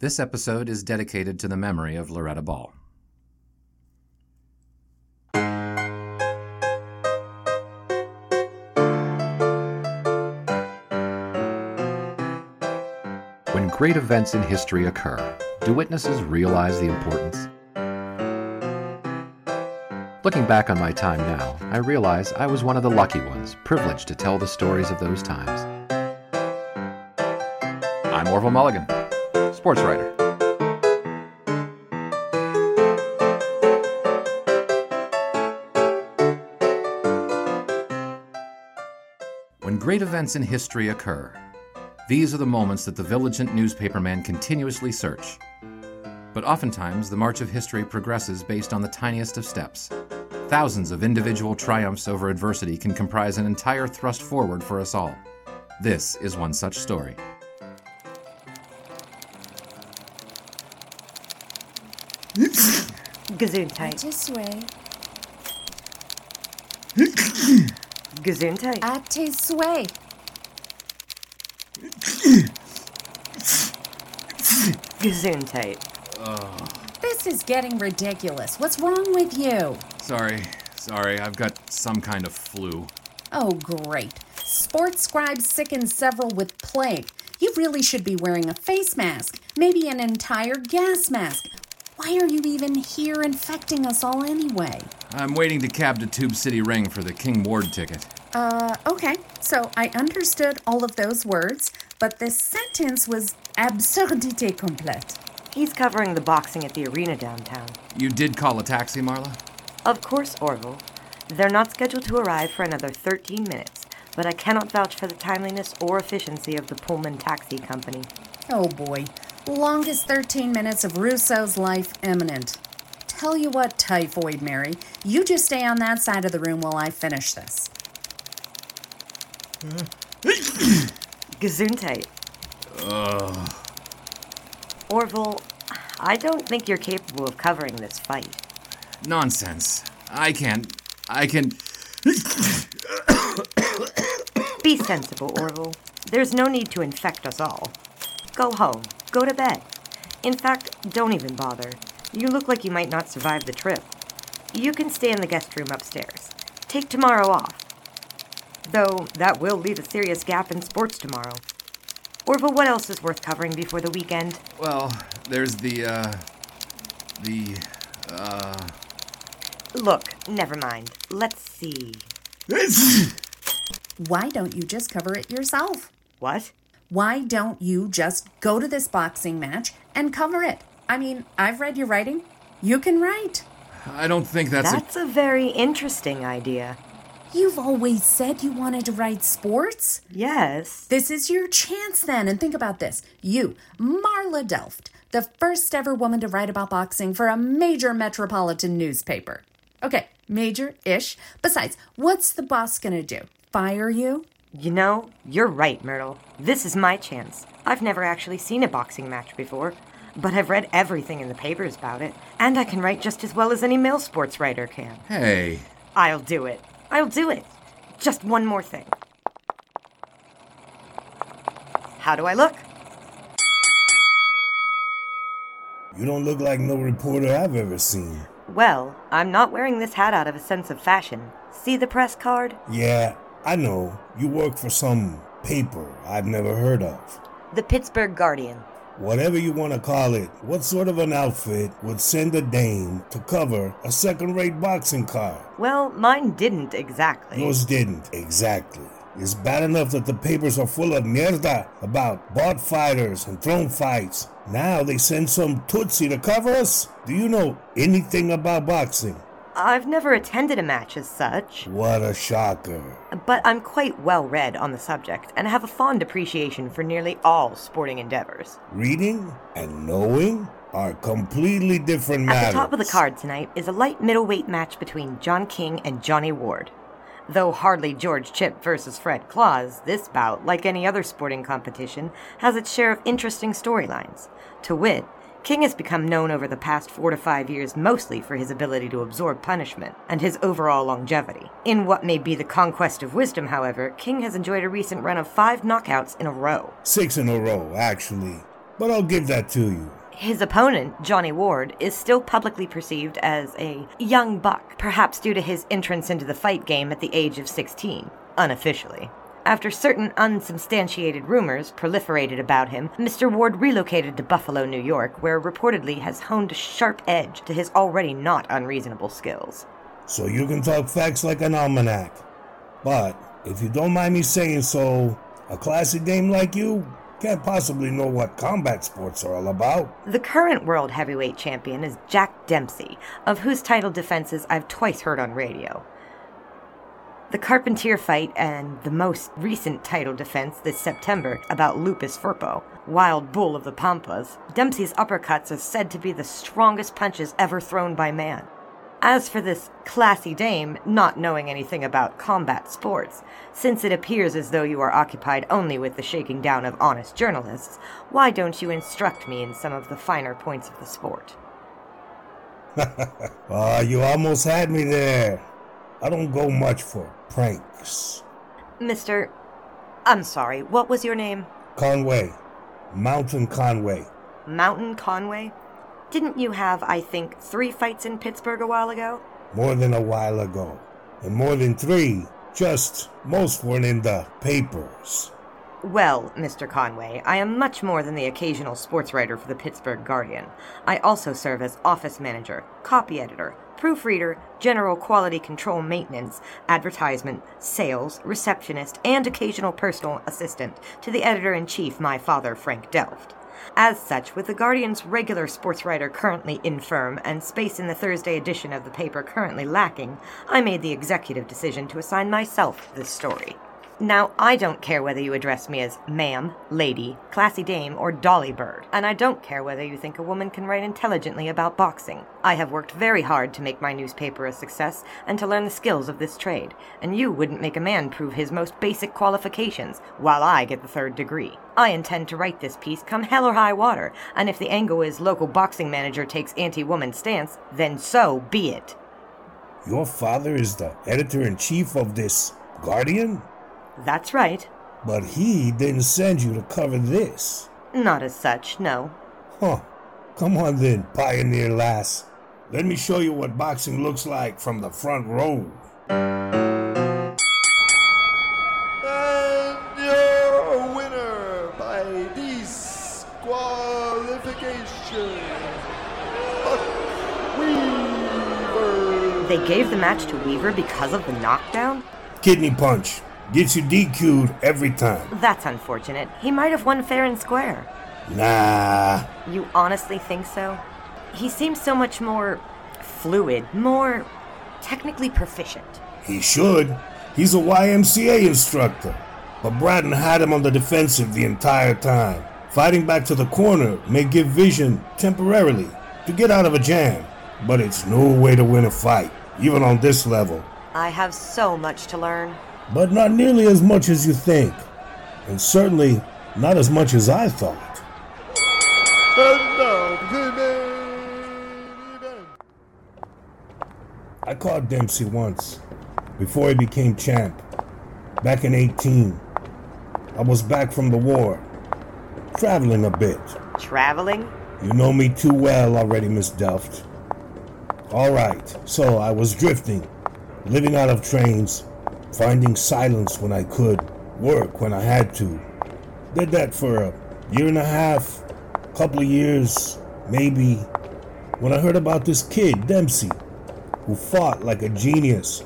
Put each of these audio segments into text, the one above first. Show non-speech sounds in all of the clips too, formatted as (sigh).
This episode is dedicated to the memory of Loretta Ball. When great events in history occur, do witnesses realize the importance? Looking back on my time now, I realize I was one of the lucky ones, privileged to tell the stories of those times. I'm Orville Mulligan, sports writer. When great events in history occur, these are the moments that the vigilant newspaperman continuously search. But oftentimes, the march of history progresses based on the tiniest of steps. Thousands of individual triumphs over adversity can comprise an entire thrust forward for us all. This is one such story. Gesundheit. This (coughs) way. Gesundheit. At this way. Gesundheit. This is getting ridiculous. What's wrong with you? Sorry, sorry, I've got some kind of flu. Oh, great. Sports scribe sickens several with plague. You really should be wearing a face mask, maybe an entire gas mask. Why are you even here infecting us all anyway? I'm waiting to cab to Tube City Ring for the King Ward ticket. Uh, okay. So I understood all of those words, but this sentence was absurdité complète. He's covering the boxing at the arena downtown. You did call a taxi, Marla? Of course, Orville. They're not scheduled to arrive for another 13 minutes, but I cannot vouch for the timeliness or efficiency of the Pullman Taxi Company. Oh boy. Longest 13 minutes of Rousseau's life imminent. Tell you what, Typhoid Mary, you just stay on that side of the room while I finish this. (clears throat) Gesundheit. Orville, I don't think you're capable of covering this fight. Nonsense. I can't. I can. Be sensible, Orville. There's no need to infect us all. Go home. Go to bed. In fact, don't even bother. You look like you might not survive the trip. You can stay in the guest room upstairs. Take tomorrow off. Though that will leave a serious gap in sports tomorrow. Orville, what else is worth covering before the weekend? Well, there's the, uh. The. Uh. Look, never mind. Let's see. Why don't you just cover it yourself? What? Why don't you just go to this boxing match and cover it? I mean, I've read your writing. You can write. I don't think that's. That's a very interesting idea. You've always said you wanted to write sports. Yes. This is your chance then. And think about this. You, Marla Delft, the first ever woman to write about boxing for a major metropolitan newspaper. Okay, major ish. Besides, what's the boss gonna do? Fire you? You know, you're right, Myrtle. This is my chance. I've never actually seen a boxing match before, but I've read everything in the papers about it, and I can write just as well as any male sports writer can. Hey. I'll do it. I'll do it. Just one more thing. How do I look? You don't look like no reporter I've ever seen. Well, I'm not wearing this hat out of a sense of fashion. See the press card? Yeah, I know. You work for some paper I've never heard of. The Pittsburgh Guardian. Whatever you want to call it, what sort of an outfit would send a dame to cover a second rate boxing card? Well, mine didn't exactly. Yours didn't, exactly. It's bad enough that the papers are full of mierda about bought fighters and thrown fights. Now they send some Tootsie to cover us? Do you know anything about boxing? I've never attended a match as such, What a shocker. but I'm quite well read on the subject and have a fond appreciation for nearly all sporting endeavors. Reading and knowing are completely different matters. At the top of the card tonight is a light middleweight match between John King and Johnny Ward. Though hardly George Chip versus Frank Klaus, this bout, like any other sporting competition, has its share of interesting storylines. To wit, King has become known over the past four to five years mostly for his ability to absorb punishment and his overall longevity. In what may be the conquest of wisdom, however, King has enjoyed a recent run of five knockouts in a row. Six in a row, actually. but I'll give that to you. His opponent, Johnny Ward, is still publicly perceived as a young buck, perhaps due to his entrance into the fight game at the age of 16, unofficially. After certain unsubstantiated rumors proliferated about him, Mr. Ward relocated to Buffalo, New York, where reportedly has honed a sharp edge to his already not unreasonable skills. So you can talk facts like an almanac. But, if you don't mind me saying so, a classic dame like you can't possibly know what combat sports are all about. The current world heavyweight champion is Jack Dempsey, of whose title defenses I've twice heard on radio. The Carpentier fight and the most recent title defense this September about Luis Firpo, wild bull of the Pampas, Dempsey's uppercuts are said to be the strongest punches ever thrown by man. As for this classy dame not knowing anything about combat sports, since it appears as though you are occupied only with the shaking down of honest journalists, why don't you instruct me in some of the finer points of the sport? (laughs) Ah, you almost had me there. I don't go much for pranks. Mr. I'm sorry, what was your name? Conway. Mountain Conway. Mountain Conway? Didn't you have, I think, three fights in Pittsburgh a while ago? More than a while ago. And more than three, just most weren't in the papers. Well, Mr. Conway, I am much more than the occasional sports writer for the Pittsburgh Guardian. I also serve as office manager, copy editor, proofreader, general quality control maintenance, advertisement, sales, receptionist, and occasional personal assistant to the editor in chief, my father, Frank Delft. As such, with the Guardian's regular sports writer currently infirm and space in the Thursday edition of the paper currently lacking, I made the executive decision to assign myself this story. Now, I don't care whether you address me as ma'am, lady, classy dame, or dolly bird, and I don't care whether you think a woman can write intelligently about boxing. I have worked very hard to make my newspaper a success and to learn the skills of this trade, and you wouldn't make a man prove his most basic qualifications while I get the third degree. I intend to write this piece come hell or high water, and if the angle is local boxing manager takes anti woman stance, then so be it. Your father is the editor in chief of this Guardian? That's right. But he didn't send you to cover this. Not as such, no. Huh. Come on then, pioneer lass. Let me show you what boxing looks like from the front row. And your winner by disqualification, Buck Weaver. They gave the match to Weaver because of the knockdown? Kidney punch. Gets you DQ'd every time. That's unfortunate. He might have won fair and square. Nah. You honestly think so? He seems so much more fluid, more technically proficient. He should. He's a YMCA instructor. But Bratton had him on the defensive the entire time. Fighting back to the corner may give vision temporarily to get out of a jam, but it's no way to win a fight, even on this level. I have so much to learn. But not nearly as much as you think, and certainly not as much as I thought. And now the main event. I caught Dempsey once, before he became champ, back in 18. I was back from the war, traveling a bit. Traveling? You know me too well already, Miss Delft. All right, so I was drifting, living out of trains, finding silence when I could, work when I had to. Did that for a year and a half, couple of years, maybe, when I heard about this kid, Dempsey, who fought like a genius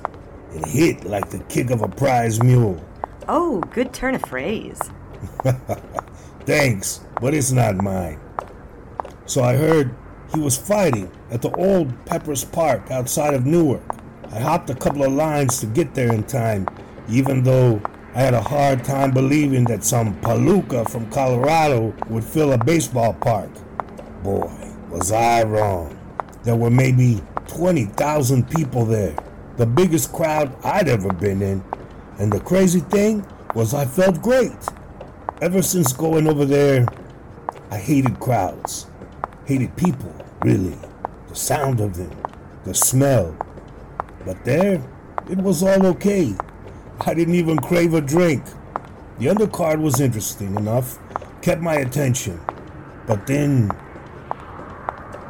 and hit like the kick of a prize mule. Oh, good turn of phrase. (laughs) Thanks, but it's not mine. So I heard he was fighting at the old Peppers Park outside of Newark. I hopped a couple of lines to get there in time, even though I had a hard time believing that some palooka from Colorado would fill a baseball park. Boy, was I wrong. There were maybe 20,000 people there, the biggest crowd I'd ever been in. And the crazy thing was I felt great. Ever since going over there, I hated crowds. Hated people, really. The sound of them, the smell. But there, it was all okay. I didn't even crave a drink. The undercard was interesting enough, kept my attention. But then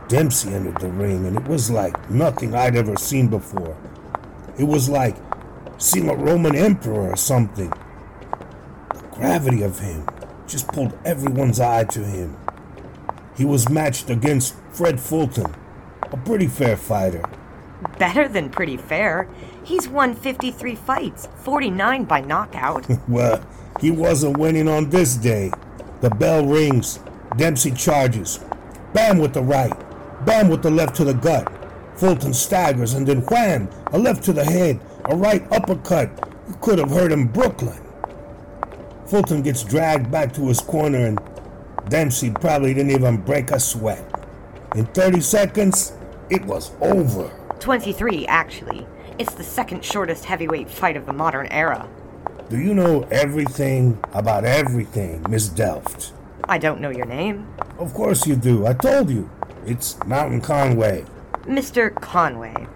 Dempsey entered the ring, and it was like nothing I'd ever seen before. It was like seeing a Roman emperor or something. The gravity of him just pulled everyone's eye to him. He was matched against Fred Fulton, a pretty fair fighter. Better than pretty fair. He's won 53 fights, 49 by knockout. (laughs) Well, he wasn't winning on this day. The bell rings. Dempsey charges. Bam with the right. Bam with the left to the gut. Fulton staggers and then wham! A left to the head. A right uppercut. You could have heard him Brooklyn. Fulton gets dragged back to his corner and Dempsey probably didn't even break a sweat. In 30 seconds, it was over. 23, actually. It's the second shortest heavyweight fight of the modern era. Do you know everything about everything, Miss Delft? I don't know your name. Of course you do. I told you. It's Mountain Conway. Mr. Conway.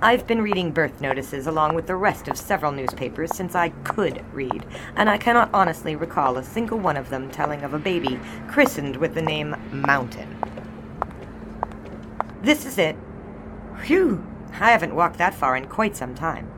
I've been reading birth notices along with the rest of several newspapers since I could read, and I cannot honestly recall a single one of them telling of a baby christened with the name Mountain. This is it. Whew! I haven't walked that far in quite some time.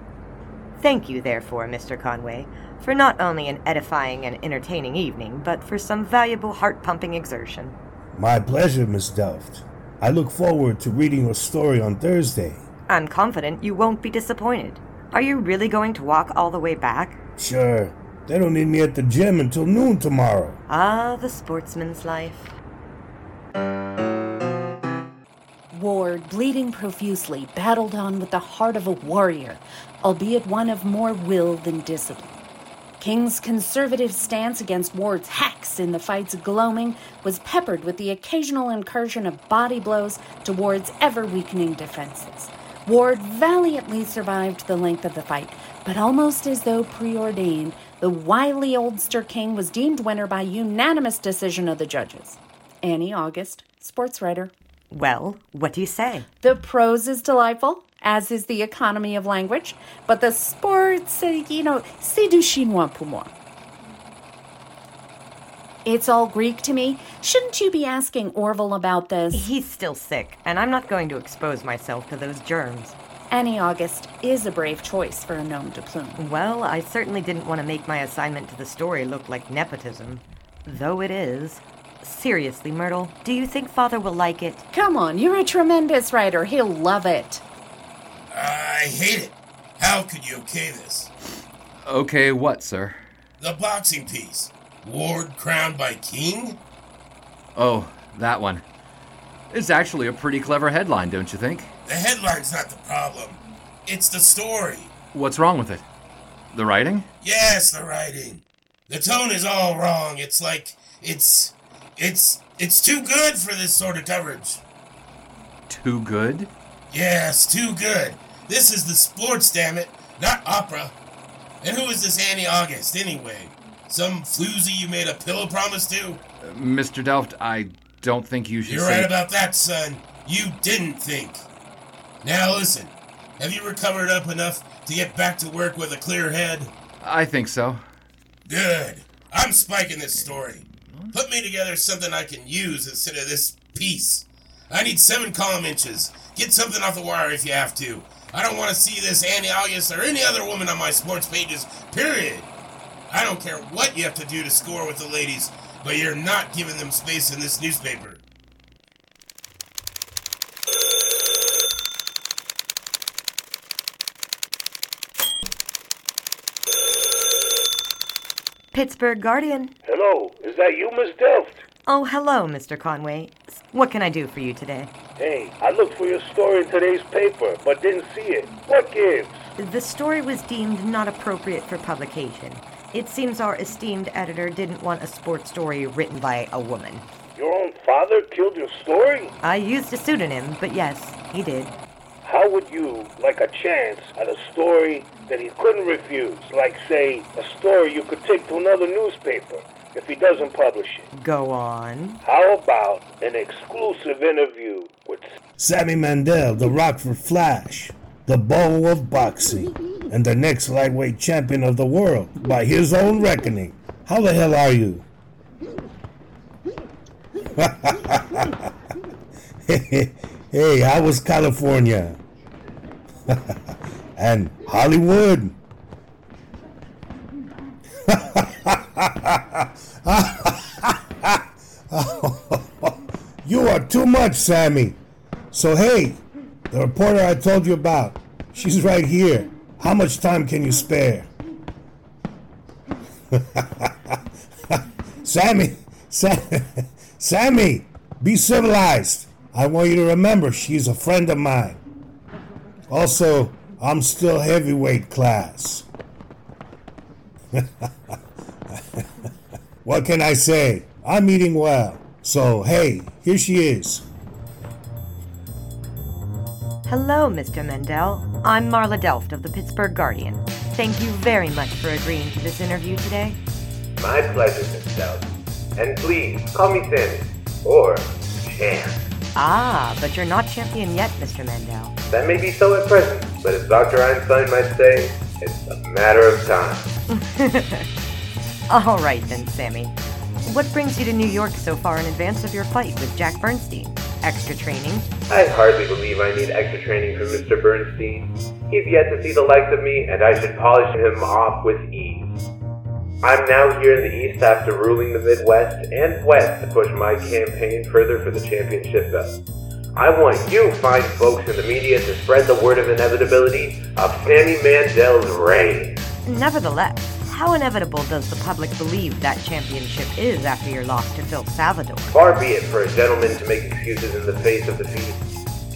Thank you, therefore, Mr. Conway, for not only an edifying and entertaining evening, but for some valuable heart pumping exertion. My pleasure, Miss Delft. I look forward to reading your story on Thursday. I'm confident you won't be disappointed. Are you really going to walk all the way back? Sure. They don't need me at the gym until noon tomorrow. Ah, the sportsman's life. Ward, bleeding profusely, battled on with the heart of a warrior, albeit one of more will than discipline. King's conservative stance against Ward's hacks in the fight's gloaming was peppered with the occasional incursion of body blows to Ward's ever weakening defenses. Ward valiantly survived the length of the fight, but almost as though preordained, the wily oldster king was deemed winner by unanimous decision of the judges. Annie August, sports writer. Well, what do you say? The prose is delightful, as is the economy of language, but the sports, uh, you know, c'est du chinois pour moi. It's all Greek to me. Shouldn't you be asking Orville about this? He's still sick, and I'm not going to expose myself to those germs. Annie August is a brave choice for a nom de plume. Well, I certainly didn't want to make my assignment to the story look like nepotism. Though it is. Seriously, Myrtle, do you think Father will like it? Come on, you're a tremendous writer. He'll love it. I hate it. How could you okay this? Okay, what, sir? The boxing piece. Ward crowned by king? Oh, that one. It's actually a pretty clever headline, don't you think? The headline's not the problem. It's the story. What's wrong with it? The writing? Yes, the writing. The tone is all wrong. It's like it's it's it's too good for this sort of coverage. Too good? Yes, too good. This is the sports, damn it, not opera. And who is this Annie August, anyway? Some floozy you made a pillow promise to? Uh, Mr. Delft, I don't think you should You're say. right about that, son. You didn't think. Now listen, have you recovered up enough to get back to work with a clear head? I think so. Good. I'm spiking this story. Put me together something I can use instead of this piece. I need seven column inches. Get something off the wire if you have to. I don't want to see this Annie August or any other woman on my sports pages, period. I don't care what you have to do to score with the ladies, but you're not giving them space in this newspaper. Pittsburgh Guardian. Hello, is that you, Miss Delft? Oh, hello, Mr. Conway. What can I do for you today? Hey, I looked for your story in today's paper, but didn't see it. What gives? The story was deemed not appropriate for publication. It seems our esteemed editor didn't want a sports story written by a woman. Your own father killed your story? I used a pseudonym, but yes, he did. How would you like a chance at a story that he couldn't refuse? Like, say, a story you could take to another newspaper if he doesn't publish it. Go on. How about an exclusive interview with Sammy Mandell, the Rockford Flash, the Beau of Boxing, and the next lightweight champion of the world by his own reckoning? How the hell are you? (laughs) hey, I was California. And Hollywood. (laughs) you are too much, Sammy. So, hey, the reporter I told you about, she's right here. How much time can you spare? (laughs) Sammy, Sam, Sammy, be civilized. I want you to remember she's a friend of mine. Also, I'm still heavyweight class. (laughs) what can I say? I'm eating well. So, hey, here she is. Hello, Mr. Mandell. I'm Marla Delft of the Pittsburgh Guardian. Thank you very much for agreeing to this interview today. My pleasure, Miss Stout. And please, call me Sammy. Or Champ. Ah, but you're not champion yet, Mr. Mandell. That may be so at present, but as Dr. Einstein might say, it's a matter of time. (laughs) All right then, Sammy. What brings you to New York so far in advance of your fight with Jack Bernstein? Extra training? I hardly believe I need extra training from Mr. Bernstein. He's yet to see the likes of me, and I should polish him off with ease. I'm now here in the East after ruling the Midwest and West to push my campaign further for the championship belt. I want you fine folks in the media to spread the word of inevitability of Sammy Mandell's reign. Nevertheless, how inevitable does the public believe that championship is after your loss to Phil Salvador? Far be it for a gentleman to make excuses in the face of defeat.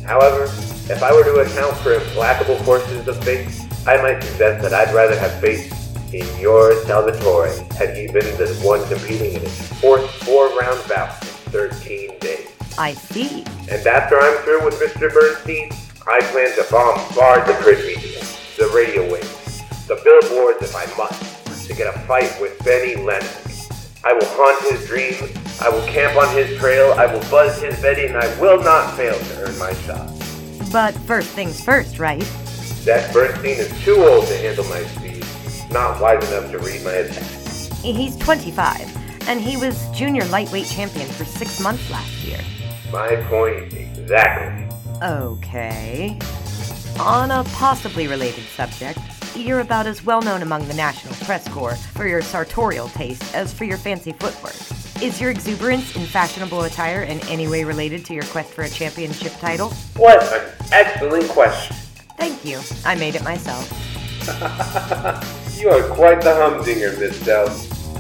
However, if I were to account for implacable forces of fate, I might suggest that I'd rather have faith in your Salvatore had he been the one competing in his fourth four-round bout in 13 days. I see. And after I'm through with Mr. Bernstein, I plan to bombard the print media, the radio waves, the billboards if I must, to get a fight with Benny Leonard. I will haunt his dreams, I will camp on his trail, I will buzz his Betty, and I will not fail to earn my shot. But first things first, right? Jack Bernstein is too old to handle my speed, not wise enough to read my attacks. He's 25, and he was junior lightweight champion for six months last year. My point exactly. Okay. On a possibly related subject, you're about as well known among the National Press Corps for your sartorial taste as for your fancy footwork. Is your exuberance in fashionable attire in any way related to your quest for a championship title? What an excellent question. Thank you. I made it myself. (laughs) You are quite the humdinger, Miss Dell.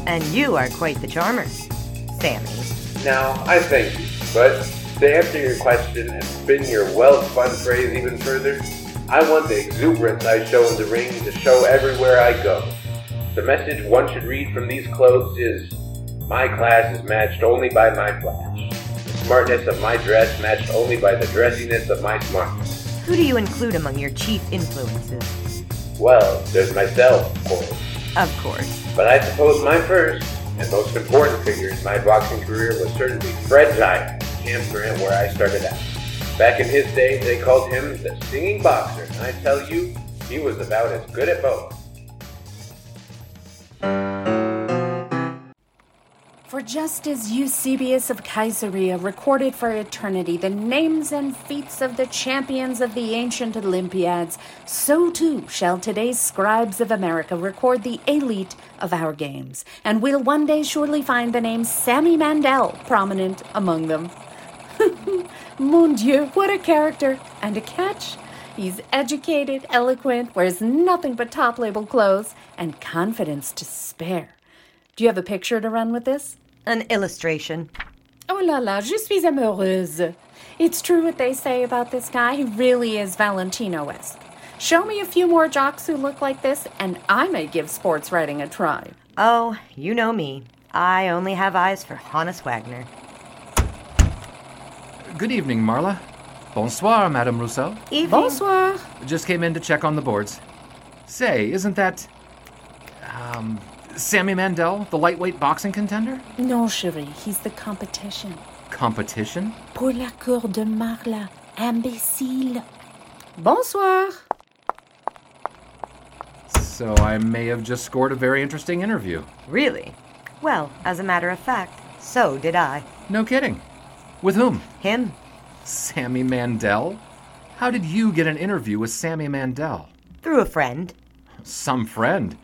And you are quite the charmer, Sammy. Now, I thank you, but to answer your question and spin your well-spun phrase even further, I want the exuberance I show in the ring to show everywhere I go. The message one should read from these clothes is, my class is matched only by my flash. The smartness of my dress matched only by the dressiness of my smartness. Who do you include among your chief influences? Well, there's myself, of course. Of course. But I suppose my first and most important figure in my boxing career was certainly Fred Giant, Camp Grant, where I started out. Back in his day, they called him the singing boxer, and I tell you, he was about as good at both. For just as Eusebius of Caesarea recorded for eternity the names and feats of the champions of the ancient Olympiads, so too shall today's scribes of America record the elite of our games, and we'll one day surely find the name Sammy Mandell prominent among them. (laughs) Mon Dieu, what a character! And a catch? He's educated, eloquent, wears nothing but top label clothes, and confidence to spare. Do you have a picture to run with this? An illustration. Oh la la, je suis amoureuse. It's true what they say about this guy. He really is Valentino esque. Show me a few more jocks who look like this, and I may give sports writing a try. Oh, you know me. I only have eyes for Honus Wagner. Good evening, Marla. Bonsoir, Madame Rousseau. Evening. Bonsoir. Just came in to check on the boards. Say, isn't that. Um. Sammy Mandell, the lightweight boxing contender? No, chérie, he's the competition. Competition? Pour la cour de Marla, imbécile. Bonsoir. So I may have just scored a very interesting interview. Really? Well, as a matter of fact, so did I. No kidding. With whom? Him. Sammy Mandell? How did you get an interview with Sammy Mandell? Through a friend. Some friend.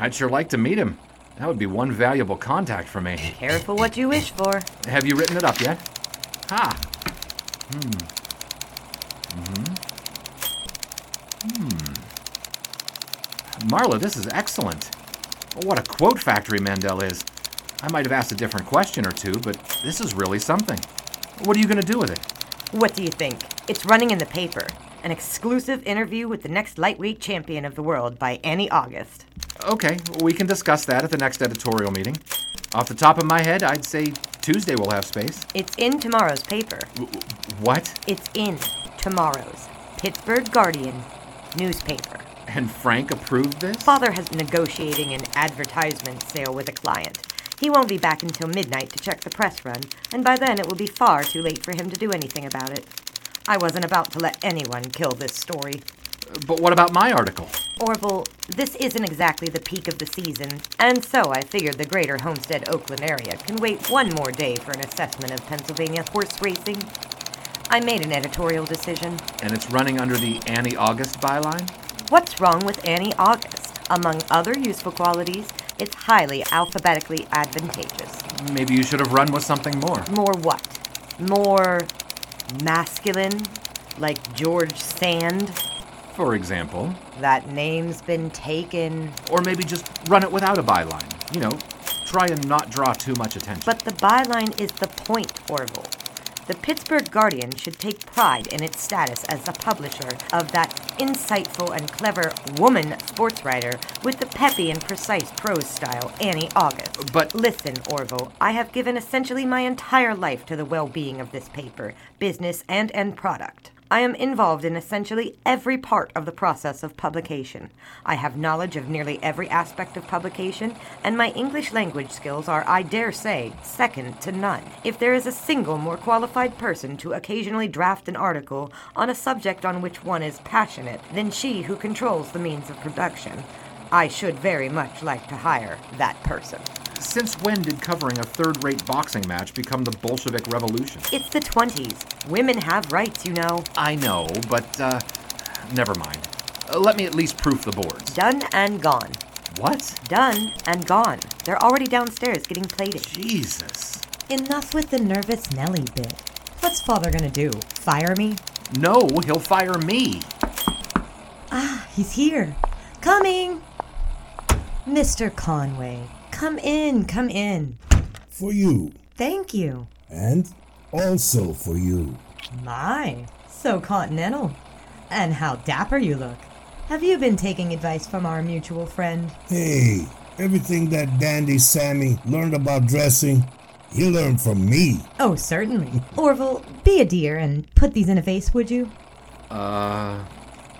I'd sure like to meet him. That would be one valuable contact for me. Careful what you wish for. Have you written it up yet? Ha. Hmm. Mm-hmm. Hmm. Marla, this is excellent. What a quote factory Mandell is. I might have asked a different question or two, but this is really something. What are you going to do with it? What do you think? It's running in the paper. An exclusive interview with the next lightweight champion of the world by Annie August. Okay, we can discuss that at the next editorial meeting. Off the top of my head, I'd say Tuesday we'll have space. It's in tomorrow's paper. What? It's in tomorrow's Pittsburgh Guardian newspaper. And Frank approved this? Father has been negotiating an advertisement sale with a client. He won't be back until midnight to check the press run, and by then it will be far too late for him to do anything about it. I wasn't about to let anyone kill this story. But what about my article? Orville, this isn't exactly the peak of the season, and so I figured the greater Homestead Oakland area can wait one more day for an assessment of Pennsylvania horse racing. I made an editorial decision. And it's running under the Annie August byline? What's wrong with Annie August? Among other useful qualities, it's highly alphabetically advantageous. Maybe you should have run with something more. More what? More masculine? Like George Sand? For example. That name's been taken. Or maybe just run it without a byline. You know, try and not draw too much attention. But the byline is the point, Orville. The Pittsburgh Guardian should take pride in its status as the publisher of that insightful and clever woman sports writer with the peppy and precise prose style, Annie August. But- listen, Orville, I have given essentially my entire life to the well-being of this paper, business and end product. I am involved in essentially every part of the process of publication. I have knowledge of nearly every aspect of publication, and my English language skills are, I dare say, second to none. If there is a single more qualified person to occasionally draft an article on a subject on which one is passionate than she who controls the means of production, I should very much like to hire that person. Since when did covering a third rate boxing match become the Bolshevik Revolution? It's the 20s. Women have rights, you know. I know, but, uh, never mind. Uh, let me at least proof the boards. Done and gone. What? Done and gone. They're already downstairs getting plated. Jesus. Enough with the nervous Nelly bit. What's father gonna do? Fire me? No, he'll fire me. Ah, he's here. Coming! Mr. Conway, come in, come in. For you. Thank you. And also for you. My, so continental. And how dapper you look. Have you been taking advice from our mutual friend? Hey, everything that dandy Sammy learned about dressing, he learned from me. Oh, certainly. Orville, be a dear and put these in a vase, would you? Uh,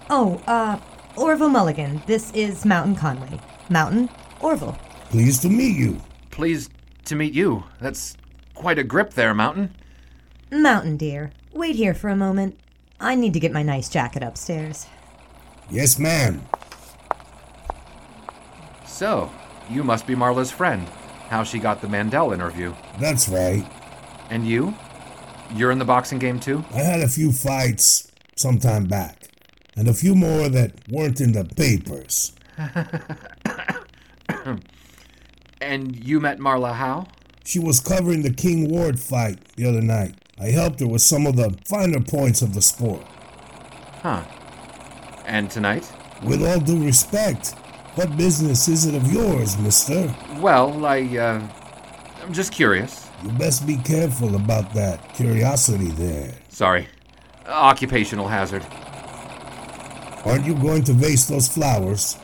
Oh, uh, Orville Mulligan. This is Mountain Conway. Mountain, Orville. Pleased to meet you. pleased to meet you. That's quite a grip there, Mountain. Mountain, dear. Wait here for a moment. I need to get my nice jacket upstairs. Yes, ma'am. So, you must be Marla's friend. How she got the Mandell interview. That's right. And you? You're in the boxing game too? I had a few fights some time back, and a few more that weren't in the papers. And you met Marla how? She was covering the King Ward fight the other night. I helped her with some of the finer points of the sport. Huh. And tonight? With all due respect, what business is it of yours, mister? Well, I, uh, I'm just curious. You best be careful about that curiosity there. Sorry. Occupational hazard. Aren't you going to vase those flowers?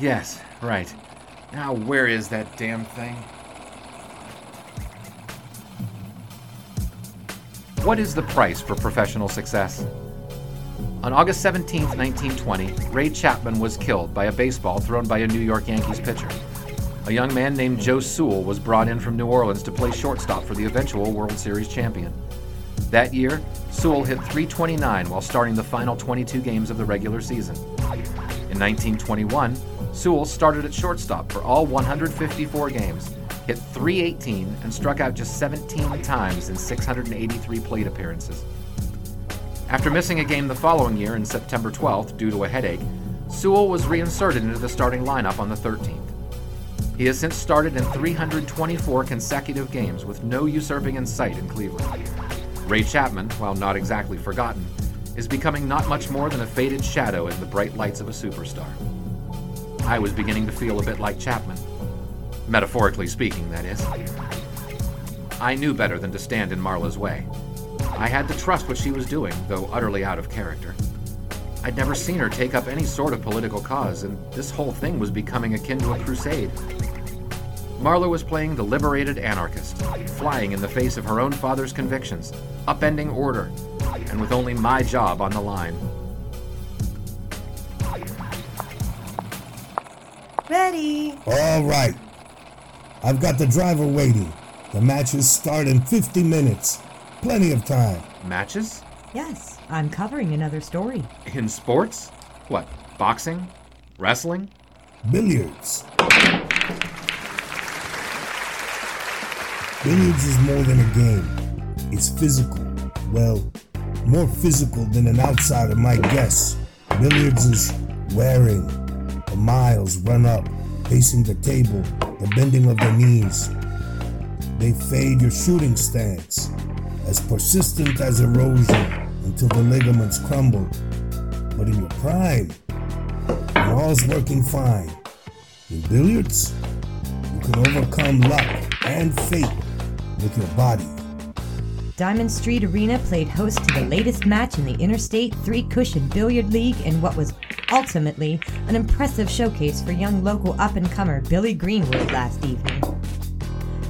Yes, right. Now, where is that damn thing? What is the price for professional success? On August 17, 1920, Ray Chapman was killed by a baseball thrown by a New York Yankees pitcher. A young man named Joe Sewell was brought in from New Orleans to play shortstop for the eventual World Series champion. That year, Sewell hit 329 while starting the final 22 games of the regular season. In 1921, Sewell started at shortstop for all 154 games, hit 318, and struck out just 17 times in 683 plate appearances. After missing a game the following year in September 12th due to a headache, Sewell was reinserted into the starting lineup on the 13th. He has since started in 324 consecutive games with no usurping in sight in Cleveland. Ray Chapman, while not exactly forgotten, is becoming not much more than a faded shadow in the bright lights of a superstar. I was beginning to feel a bit like Chapman. Metaphorically speaking, that is. I knew better than to stand in Marla's way. I had to trust what she was doing, though utterly out of character. I'd never seen her take up any sort of political cause, and this whole thing was becoming akin to a crusade. Marla was playing the liberated anarchist, flying in the face of her own father's convictions, upending order, and with only my job on the line. Ready. All right. I've got the driver waiting. The matches start in 50 minutes. Plenty of time. Matches? Yes, I'm covering another story. In sports? What, boxing? Wrestling? Billiards. Billiards is more than a game. It's physical. Well, more physical than an outsider might guess. Billiards is wearing. The miles run up, pacing the table, the bending of the knees. They fade your shooting stance, as persistent as erosion until the ligaments crumble. But in your prime, when all's working fine, in billiards, you can overcome luck and fate with your body. Diamond Street Arena played host to the latest match in the Interstate Three Cushion Billiard League in what was ultimately an impressive showcase for young local up and comer Billy Greenwood last evening.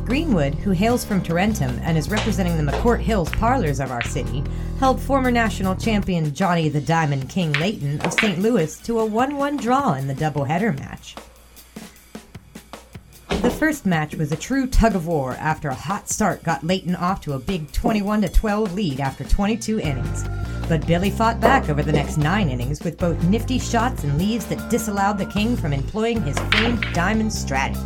Greenwood, who hails from Tarentum and is representing the McCourt Hills parlors of our city, held former national champion Johnny the Diamond King Layton of St. Louis to a 1 1 draw in the doubleheader match. The first match was a true tug of war after a hot start got Layton off to a big 21 12 lead after 22 innings. But Billy fought back over the next nine innings with both nifty shots and leaves that disallowed the King from employing his famed diamond strategy.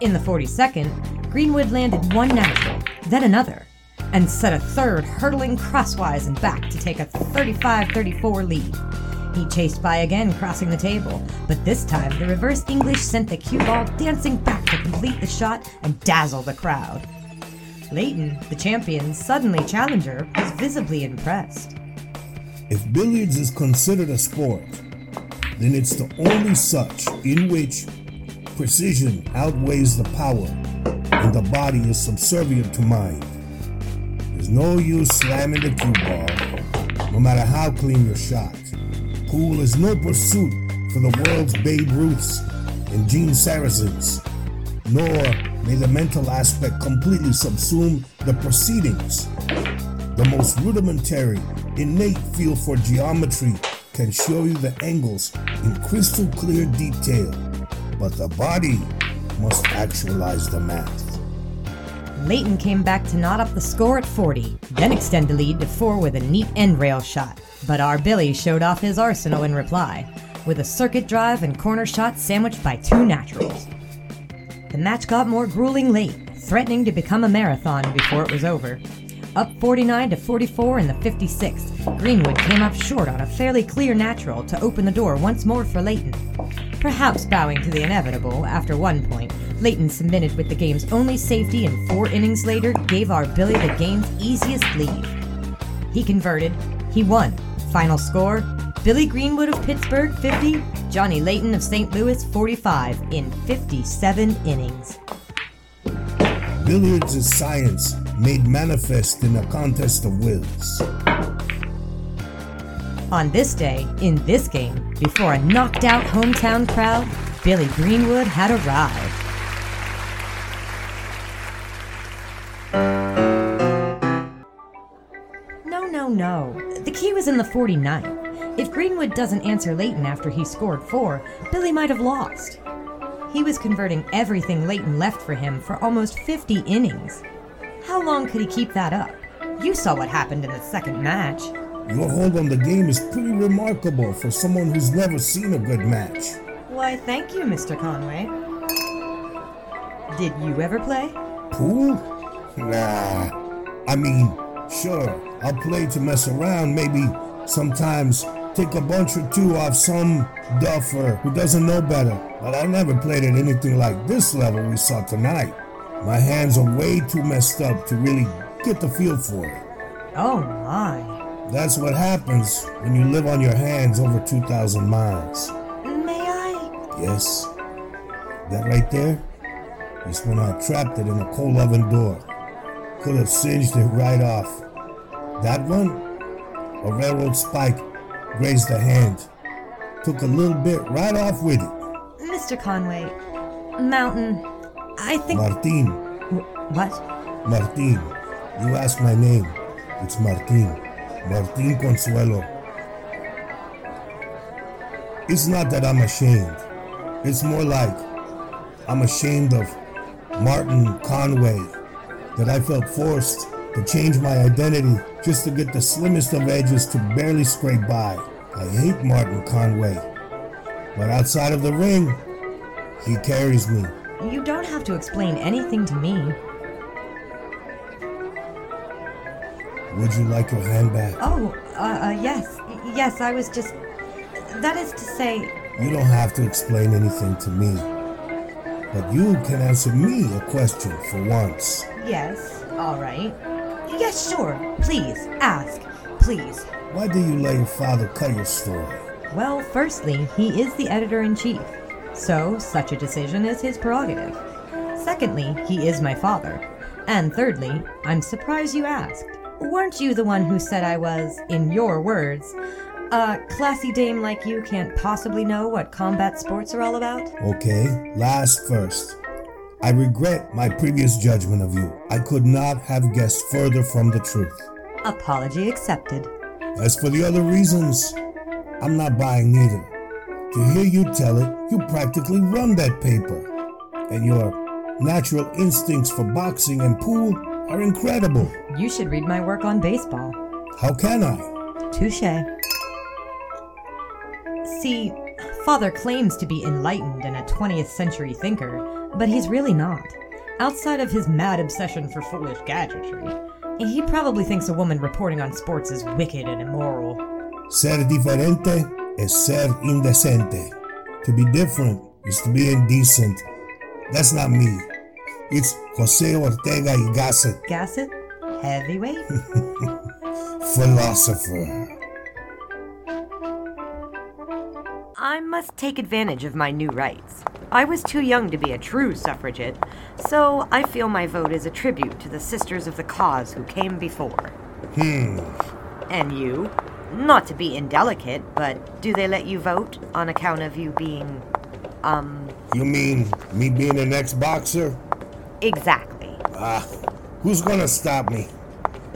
In the 42nd, Greenwood landed one natural, then another, and set a third hurtling crosswise and back to take a 35 34 lead. He chased by again, crossing the table, but this time the reverse English sent the cue ball dancing back to complete the shot and dazzle the crowd. Layton, the champion, suddenly challenger, was visibly impressed. If billiards is considered a sport, then it's the only such in which precision outweighs the power and the body is subservient to mind. There's no use slamming the cue ball, no matter how clean your shot. Pool is no pursuit for the world's Babe Ruths and Gene Sarazens, nor may the mental aspect completely subsume the proceedings. The most rudimentary, innate feel for geometry can show you the angles in crystal clear detail, but the body must actualize the math. Layton came back to knot up the score at 40, then extend the lead to 4 with a neat end rail shot. But our Billy showed off his arsenal in reply, with a circuit drive and corner shot sandwiched by two naturals. The match got more grueling late, threatening to become a marathon before it was over. Up 49 to 44 in the 56th, Greenwood came up short on a fairly clear natural to open the door once more for Layton. Perhaps bowing to the inevitable, after one point, Layton submitted with the game's only safety and four innings later gave our Billy the game's easiest lead. He converted, he won. Final score Billy Greenwood of Pittsburgh 50, Johnny Layton of St. Louis 45 in 57 innings. Billiards is science made manifest in a contest of wills. On this day, in this game, before a knocked out hometown crowd, Billy Greenwood had arrived. Was in the 49th. If Greenwood doesn't answer Layton after he scored four, Billy might have lost. He was converting everything Layton left for him for almost 50 innings. How long could he keep that up? You saw what happened in the second match. Your hold on the game is pretty remarkable for someone who's never seen a good match. Why, thank you, Mr. Conway. Did you ever play? Pool? Nah. I mean, sure, I'll play to mess around, maybe sometimes take a bunch or two off some duffer who doesn't know better. But I never played at anything like this level we saw tonight. My hands are way too messed up to really get the feel for it. Oh my. That's what happens when you live on your hands over 2,000 miles. May I? Yes. That right there is when I trapped it in a coal oven door. Could have singed it right off. That one, a railroad spike grazed the hand. Took a little bit right off with it. Mr. Conway, Mountain, I think. Martin, Wh- what? Martin. You ask my name. It's Martin. Martin Consuelo. It's not that I'm ashamed. It's more like I'm ashamed of Martin Conway. That I felt forced to change my identity just to get the slimmest of edges to barely scrape by. I hate Martin Conway. But outside of the ring, he carries me. You don't have to explain anything to me. Would you like your hand back? Oh, uh, uh, yes. Yes, I was just. That is to say. You don't have to explain anything to me. But you can answer me a question for once. Yes, alright. Yes, sure. Please, ask. Please. Why do you let your father cut your story? Well, firstly, he is the editor in chief, so such a decision is his prerogative. Secondly, he is my father. And thirdly, I'm surprised you asked. Weren't you the one who said I was, in your words, a classy dame like you can't possibly know what combat sports are all about? Okay, last first. I regret my previous judgment of you. I could not have guessed further from the truth. Apology accepted. As for the other reasons, I'm not buying neither. To hear you tell it, you practically run that paper. And your natural instincts for boxing and pool are incredible. You should read my work on baseball. How can I? Touche. See, Father claims to be enlightened and a 20th century thinker, but he's really not. Outside of his mad obsession for foolish gadgetry, he probably thinks a woman reporting on sports is wicked and immoral. Ser diferente es ser indecente. To be different is to be indecent. That's not me. It's Jose Ortega y Gasset, Gasset? Heavyweight? (laughs) philosopher. I must take advantage of my new rights. I was too young to be a true suffragette, so I feel my vote is a tribute to the sisters of the cause who came before. Hmm. And you? Not to be indelicate, but do they let you vote on account of you being, um, You mean me being an ex-boxer? exactly? Ah, who's gonna stop me?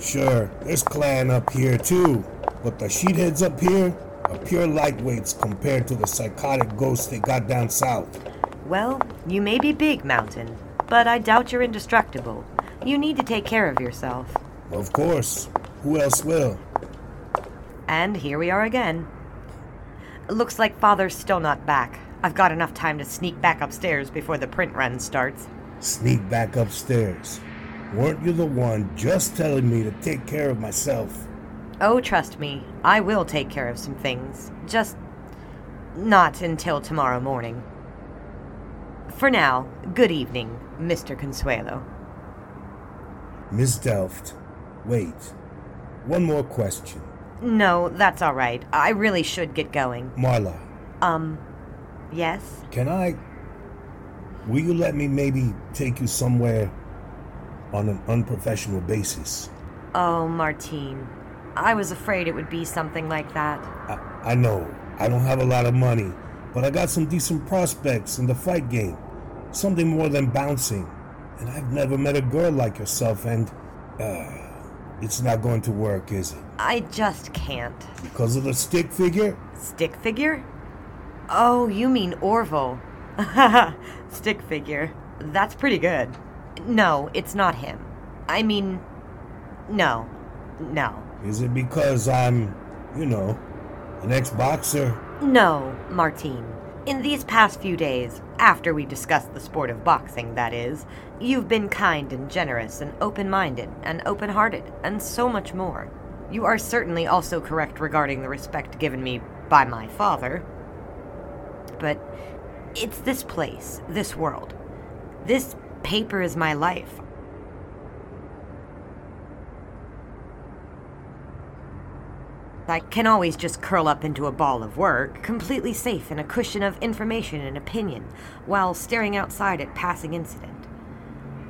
Sure, there's Klan up here too, but the sheetheads up here are pure lightweights compared to the psychotic ghosts they got down south. Well, you may be big, Mountain, but I doubt you're indestructible. You need to take care of yourself. Of course, who else will? And here we are again. Looks like Father's still not back. I've got enough time to sneak back upstairs before the print run starts. Sneak back upstairs. Weren't you the one just telling me to take care of myself? Oh, trust me, I will take care of some things. Just not until tomorrow morning. For now, good evening, Mr. Consuelo. Miss Delft, wait. One more question. No, that's all right. I really should get going. Marla, Um, yes? can I. Will you let me maybe take you somewhere on an unprofessional basis? Oh, Martine. I was afraid it would be something like that. I, I know I don't have a lot of money, but I got some decent prospects in the fight game. Something more than bouncing. And I've never met a girl like yourself, and. Uh, it's not going to work, is it? I just can't. Because of the stick figure? Stick figure? Oh, you mean Orville. (laughs) Stick figure. That's pretty good. No, it's not him. I mean, no. No. Is it because I'm, you know, an ex boxer? No, Martine. In these past few days, after we discussed the sport of boxing, that is, you've been kind and generous and open minded and open hearted and so much more. You are certainly also correct regarding the respect given me by my father. But it's this place, this world. This paper is my life. I can always just curl up into a ball of work, completely safe in a cushion of information and opinion, while staring outside at passing incident.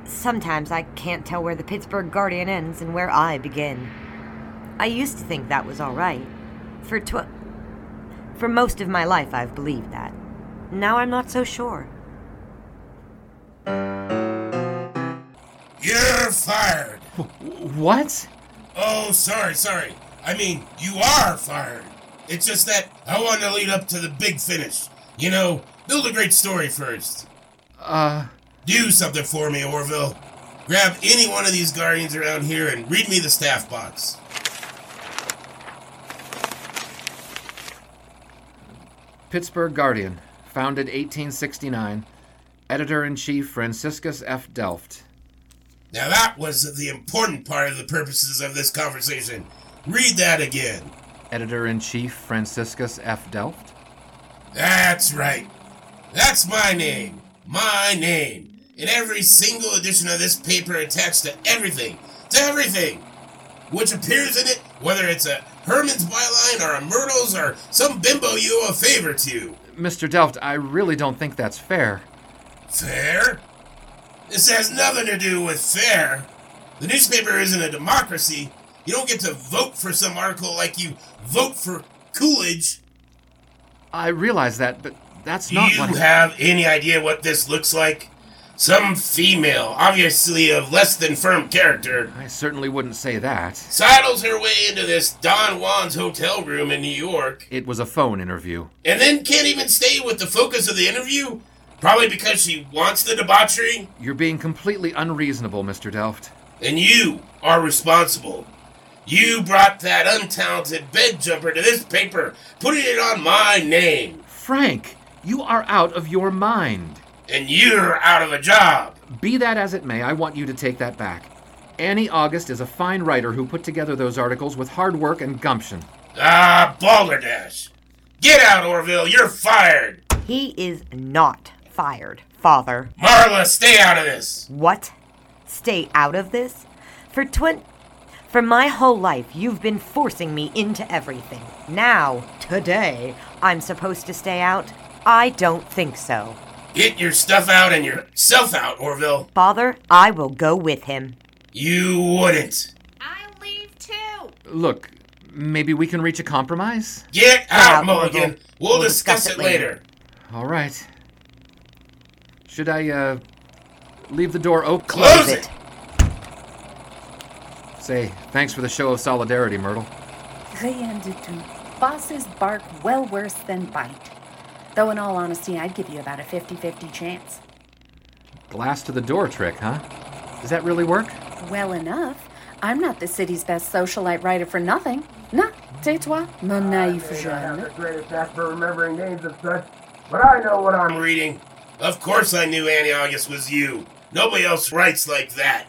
Sometimes I can't tell where the Pittsburgh Guardian ends and where I begin. I used to think that was all right. For tw- for most of my life, I've believed that. Now I'm not so sure. You're fired. What? Oh, sorry, sorry. I mean, you are fired. It's just that I want to lead up to the big finish. You know, build a great story first. Uh, Do something for me, Orville. Grab any one of these guardians around here and read me the staff box. Pittsburgh Guardian, founded 1869. Editor in chief Franciscus F. Delft. Now that was the important part of the purposes of this conversation. Read that again. Editor in chief Franciscus F. Delft. That's right. That's my name. My name. In every single edition of this paper attached to everything. To everything. Which appears in it, whether it's a Herman's byline or a Myrtle's or some bimbo you owe a favor to. Mr. Delft, I really don't think that's fair. Fair? This has nothing to do with fair. The newspaper isn't a democracy. You don't get to vote for some article like you vote for Coolidge. I realize that, but that's Do not you what. have any idea what this looks like? Some female, obviously of less than firm character, I certainly wouldn't say that. sidles her way into this Don Juan's hotel room in New York, It was a phone interview. and then can't even stay with the focus of the interview? Probably because she wants the debauchery? You're being completely unreasonable, Mr. Delft. And you are responsible. You brought that untalented bed jumper to this paper, putting it on my name. Frank, you are out of your mind. And you're out of a job. Be that as it may, I want you to take that back. Annie August is a fine writer who put together those articles with hard work and gumption. Ah, balderdash. Get out, Orville. You're fired. He is not fired, father. Marla, stay out of this. What? Stay out of this? For twin. For my whole life, you've been forcing me into everything. Now, today, I'm supposed to stay out? I don't think so. Get your stuff out and yourself out, Orville. Father, I will go with him. You wouldn't. I'll leave too. Look, maybe we can reach a compromise? Get out, out, Mulligan. Orville. We'll, We'll discuss, discuss it it later. later. All right. Should I, uh, leave the door open? Close it. Say, thanks for the show of solidarity, Myrtle. Rien du tout. Bosses bark well worse than bite. Though, in all honesty, I'd give you about a 50 50 chance. Glass to the door trick, huh? Does that really work? Well enough. I'm not the city's best socialite writer for nothing. Na, tais-toi, mon naïf jeune. greatest knack for remembering names and such, but I know what I'm reading. Of course I knew Annie August was you. Nobody else writes like that.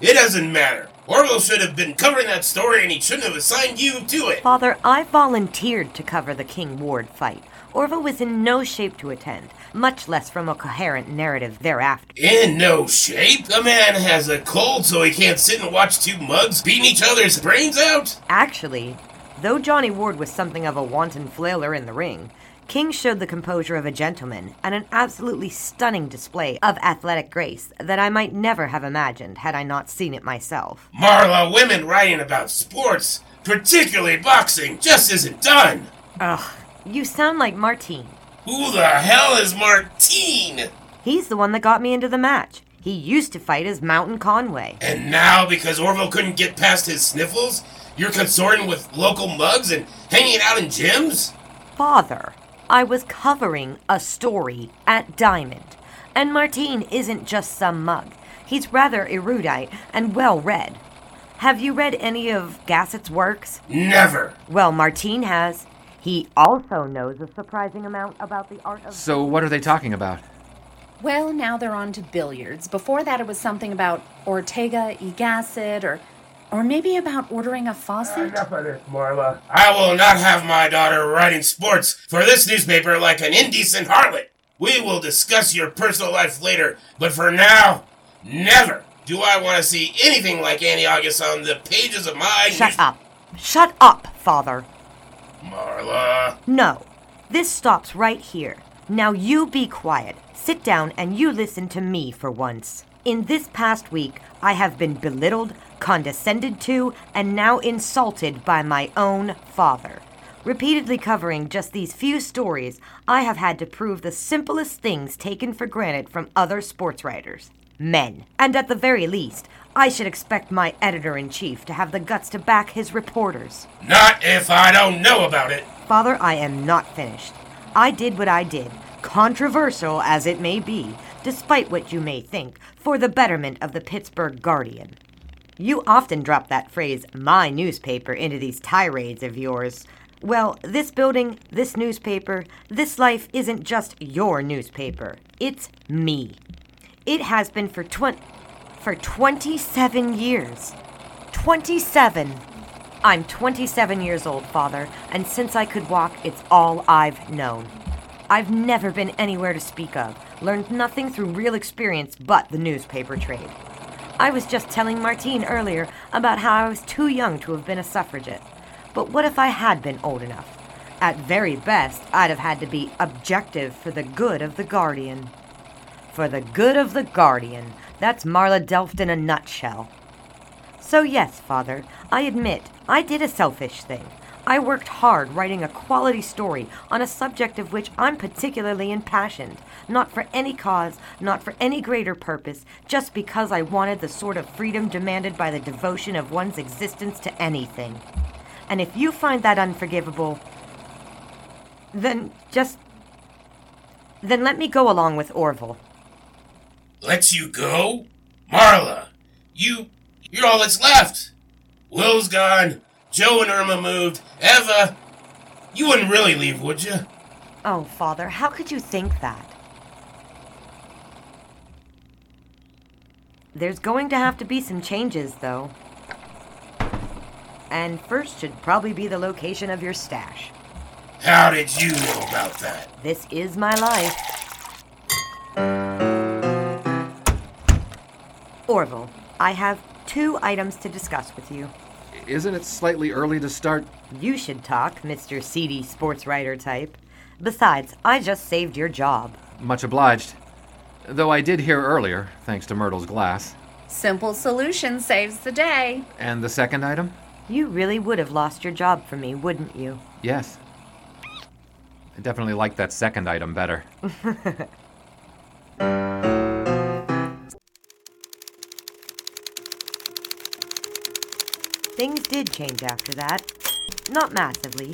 It doesn't matter. Orville should have been covering that story and he shouldn't have assigned you to it. Father, I volunteered to cover the King Ward fight. Orville was in no shape to attend, much less from a coherent narrative thereafter. In no shape. The man has a cold so he can't sit and watch two mugs beating each other's brains out. Actually, though Johnny Ward was something of a wanton flailer in the ring, King showed the composure of a gentleman and an absolutely stunning display of athletic grace that I might never have imagined had I not seen it myself. Marla, women writing about sports, particularly boxing, just isn't done. Ugh, you sound like Martine. Who the hell is Martine? He's the one that got me into the match. He used to fight as Mountain Conway. And now, because Orville couldn't get past his sniffles, you're consorting with local mugs and hanging out in gyms? Father, I was covering a story at Diamond. And Martine isn't just some mug. He's rather erudite and well read. Have you read any of Gasset's works? Never. Well, Martine has. He also knows a surprising amount about the art of. So, what are they talking about? Well, now they're on to billiards. Before that, it was something about Ortega y Gasset or, or maybe about ordering a faucet. Enough of this, Marla. I will not have my daughter writing sports for this newspaper like an indecent harlot. We will discuss your personal life later, but for now, never do I want to see anything like Annie August on the pages of my. Shut up. Shut up, father. Marla. No. This stops right here. Now you be quiet. Sit down and you listen to me for once. In this past week, I have been belittled, condescended to, and now insulted by my own father. Repeatedly covering just these few stories, I have had to prove the simplest things taken for granted from other sports writers men. And at the very least, I should expect my editor in chief to have the guts to back his reporters. Not if I don't know about it. Father, I am not finished. I did what I did, controversial as it may be, despite what you may think, for the betterment of the Pittsburgh Guardian. You often drop that phrase, my newspaper, into these tirades of yours. Well, this building, this newspaper, this life isn't just your newspaper. It's me. It has been for twen- for 27 years. 27. I'm 27 years old, Father, and since I could walk, it's all I've known. I've never been anywhere to speak of, learned nothing through real experience but the newspaper trade. I was just telling Martine earlier about how I was too young to have been a suffragette. But what if I had been old enough? At very best, I'd have had to be objective for the good of the Guardian. For the good of the Guardian. That's Marla Delft in a nutshell. So, yes, Father, I admit I did a selfish thing. I worked hard writing a quality story on a subject of which I'm particularly impassioned, not for any cause, not for any greater purpose, just because I wanted the sort of freedom demanded by the devotion of one's existence to anything. And if you find that unforgivable, then just. then let me go along with Orville. Lets you go? Marla, you. You're all that's left. Will's gone. Joe and Irma moved. Eva. You wouldn't really leave, would you? Oh, Father, how could you think that? There's going to have to be some changes, though. And first should probably be the location of your stash. How did you know about that? This is my life. Orville, I have two items to discuss with you. Isn't it slightly early to start? You should talk, Mr. Seedy sports writer type. Besides, I just saved your job. Much obliged. Though I did hear earlier, thanks to Myrtle's glass. Simple solution saves the day. And the second item? You really would have lost your job for me, wouldn't you? Yes. I definitely like that second item better. (laughs) Things did change after that. Not massively.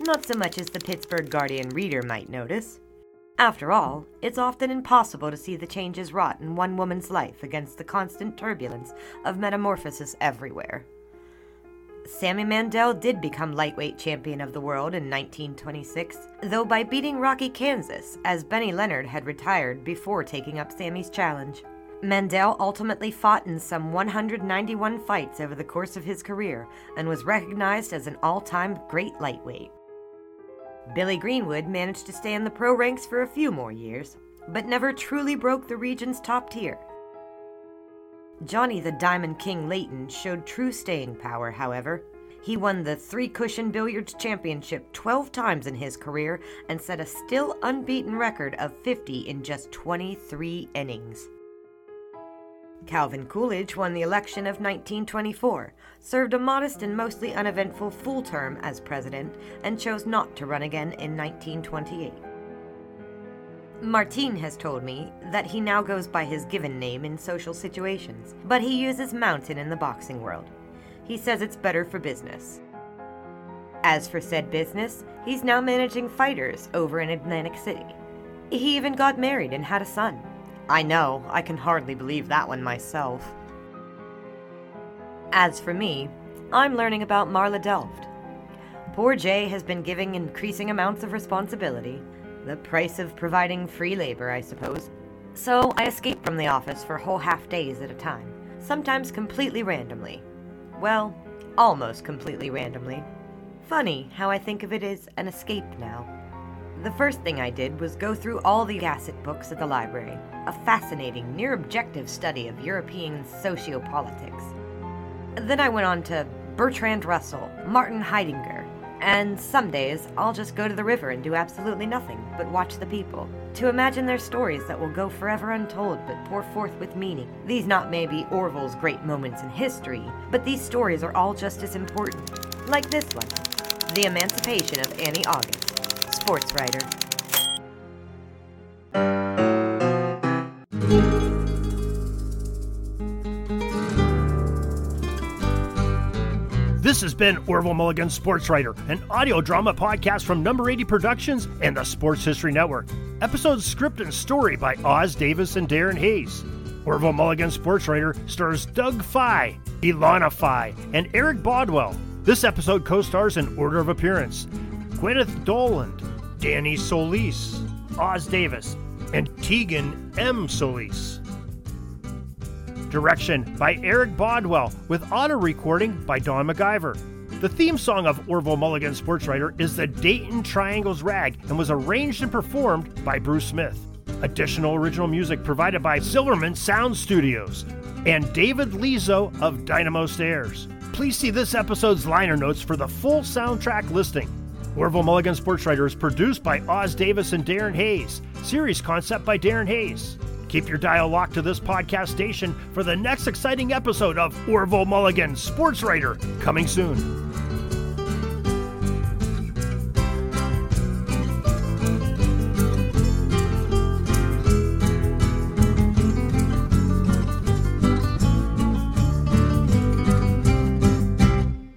Not so much as the Pittsburgh Guardian reader might notice. After all, it's often impossible to see the changes wrought in one woman's life against the constant turbulence of metamorphosis everywhere. Sammy Mandell did become lightweight champion of the world in 1926, though by beating Rocky Kansas, as Benny Leonard had retired before taking up Sammy's challenge. Mandell ultimately fought in some 191 fights over the course of his career and was recognized as an all time great lightweight. Billy Greenwood managed to stay in the pro ranks for a few more years, but never truly broke the region's top tier. Johnny the Diamond King Layton showed true staying power, however. He won the three cushion billiards championship 12 times in his career and set a still unbeaten record of 50 in just 23 innings. Calvin Coolidge won the election of 1924, served a modest and mostly uneventful full term as president, and chose not to run again in 1928. Martine has told me that he now goes by his given name in social situations, but he uses Mountain in the boxing world. He says it's better for business. As for said business, he's now managing fighters over in Atlantic City. He even got married and had a son. I know, I can hardly believe that one myself. As for me, I'm learning about Marla Delft. Poor Jay has been giving increasing amounts of responsibility. The price of providing free labor, I suppose. So I escape from the office for whole half days at a time, sometimes completely randomly. Well, almost completely randomly. Funny how I think of it as an escape now. The first thing I did was go through all the Gasset books at the library, a fascinating, near objective study of European sociopolitics. Then I went on to Bertrand Russell, Martin Heidegger, and some days I'll just go to the river and do absolutely nothing but watch the people, to imagine their stories that will go forever untold but pour forth with meaning. These not maybe Orville's great moments in history, but these stories are all just as important. Like this one The Emancipation of Annie August sports writer. This has been Orville Mulligan Sports Writer, an audio drama podcast from Number 80 Productions and the Sports History Network. Episode script and story by Os Davis and Darren Hayes. Orville Mulligan Sports Writer stars Doug Fye, Ilona Fye, and Eric Bodwell. This episode co stars in order of appearance Gwyneth Doland, Danny Solis, Os Davis, and Teagan M. Solis. Direction by Eric Bodwell, with auto recording by Don McIver. The theme song of Orville Mulligan Sports Writer is the Dayton Triangles Rag and was arranged and performed by Bruce Smith. Additional original music provided by Silverman Sound Studios and David Lizo of Dynamo Stairs. Please see this episode's liner notes for the full soundtrack listing. Orville Mulligan Sports Writer is produced by Os Davis and Darren Hayes. Series concept by Darren Hayes. Keep your dial locked to this podcast station for the next exciting episode of Orville Mulligan Sports Writer, coming soon.